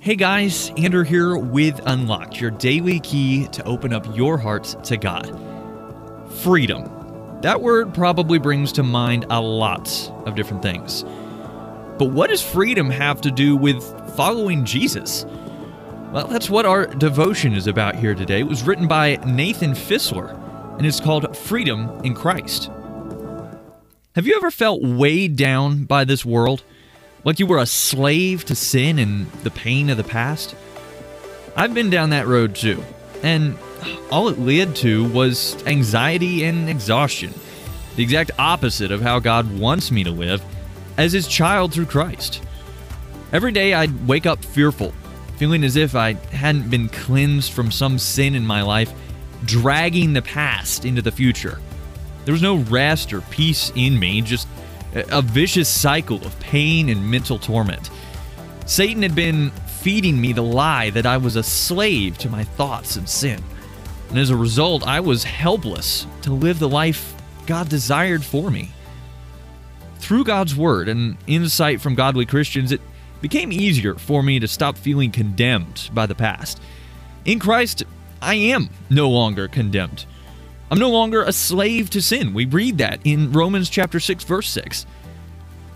Hey guys, Andrew here with Unlocked, your daily key to open up your heart to God. Freedom. That word probably brings to mind a lot of different things. But what does freedom have to do with following Jesus? Well, that's what our devotion is about here today. It was written by Nathan Fissler, and it's called Freedom in Christ. Have you ever felt weighed down by this world? Like you were a slave to sin and the pain of the past? I've been down that road too, and all it led to was anxiety and exhaustion. The exact opposite of how God wants me to live as His child through Christ. Every day I'd wake up fearful, feeling as if I hadn't been cleansed from some sin in my life, dragging the past into the future. There was no rest or peace in me, just a vicious cycle of pain and mental torment. Satan had been feeding me the lie that I was a slave to my thoughts and sin. And as a result, I was helpless to live the life God desired for me. Through God's Word and insight from godly Christians, it became easier for me to stop feeling condemned by the past. In Christ, I am no longer condemned. I'm no longer a slave to sin. We read that in Romans chapter 6 verse 6.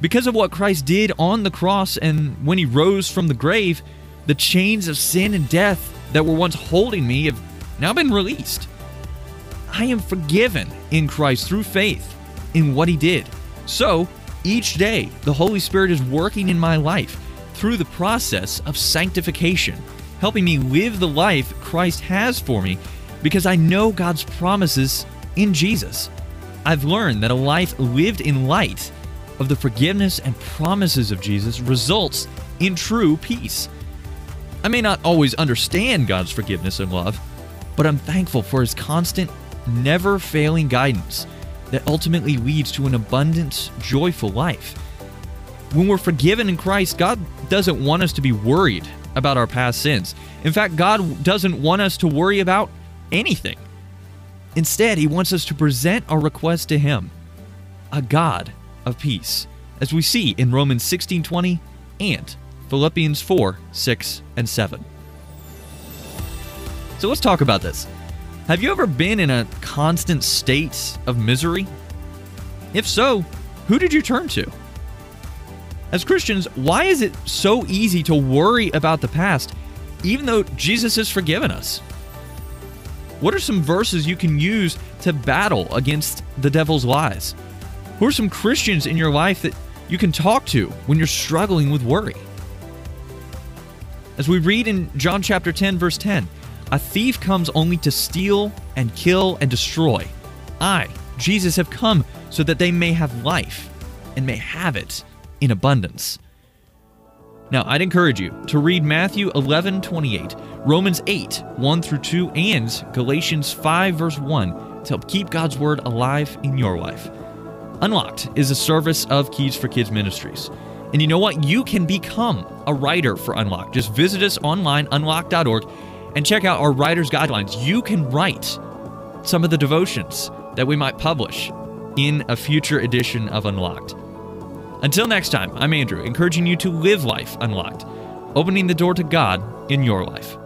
Because of what Christ did on the cross and when he rose from the grave, the chains of sin and death that were once holding me have now been released. I am forgiven in Christ through faith in what he did. So, each day, the Holy Spirit is working in my life through the process of sanctification, helping me live the life Christ has for me because I know God's promises in Jesus. I've learned that a life lived in light of the forgiveness and promises of Jesus results in true peace. I may not always understand God's forgiveness and love, but I'm thankful for His constant, never failing guidance that ultimately leads to an abundant, joyful life. When we're forgiven in Christ, God doesn't want us to be worried about our past sins. In fact, God doesn't want us to worry about anything. Instead, he wants us to present our request to him, a God of peace, as we see in Romans 16:20 and Philippians 4, 6, and 7. So let's talk about this. Have you ever been in a constant state of misery? If so, who did you turn to? As Christians, why is it so easy to worry about the past, even though Jesus has forgiven us? What are some verses you can use to battle against the devil's lies? Who are some Christians in your life that you can talk to when you're struggling with worry? As we read in John chapter 10 verse 10, a thief comes only to steal and kill and destroy. I, Jesus, have come so that they may have life and may have it in abundance. Now, I'd encourage you to read Matthew 11 28, Romans 8 1 through 2, and Galatians 5 verse 1 to help keep God's Word alive in your life. Unlocked is a service of Keys for Kids Ministries. And you know what? You can become a writer for Unlocked. Just visit us online, unlocked.org, and check out our writer's guidelines. You can write some of the devotions that we might publish in a future edition of Unlocked. Until next time, I'm Andrew, encouraging you to live life unlocked, opening the door to God in your life.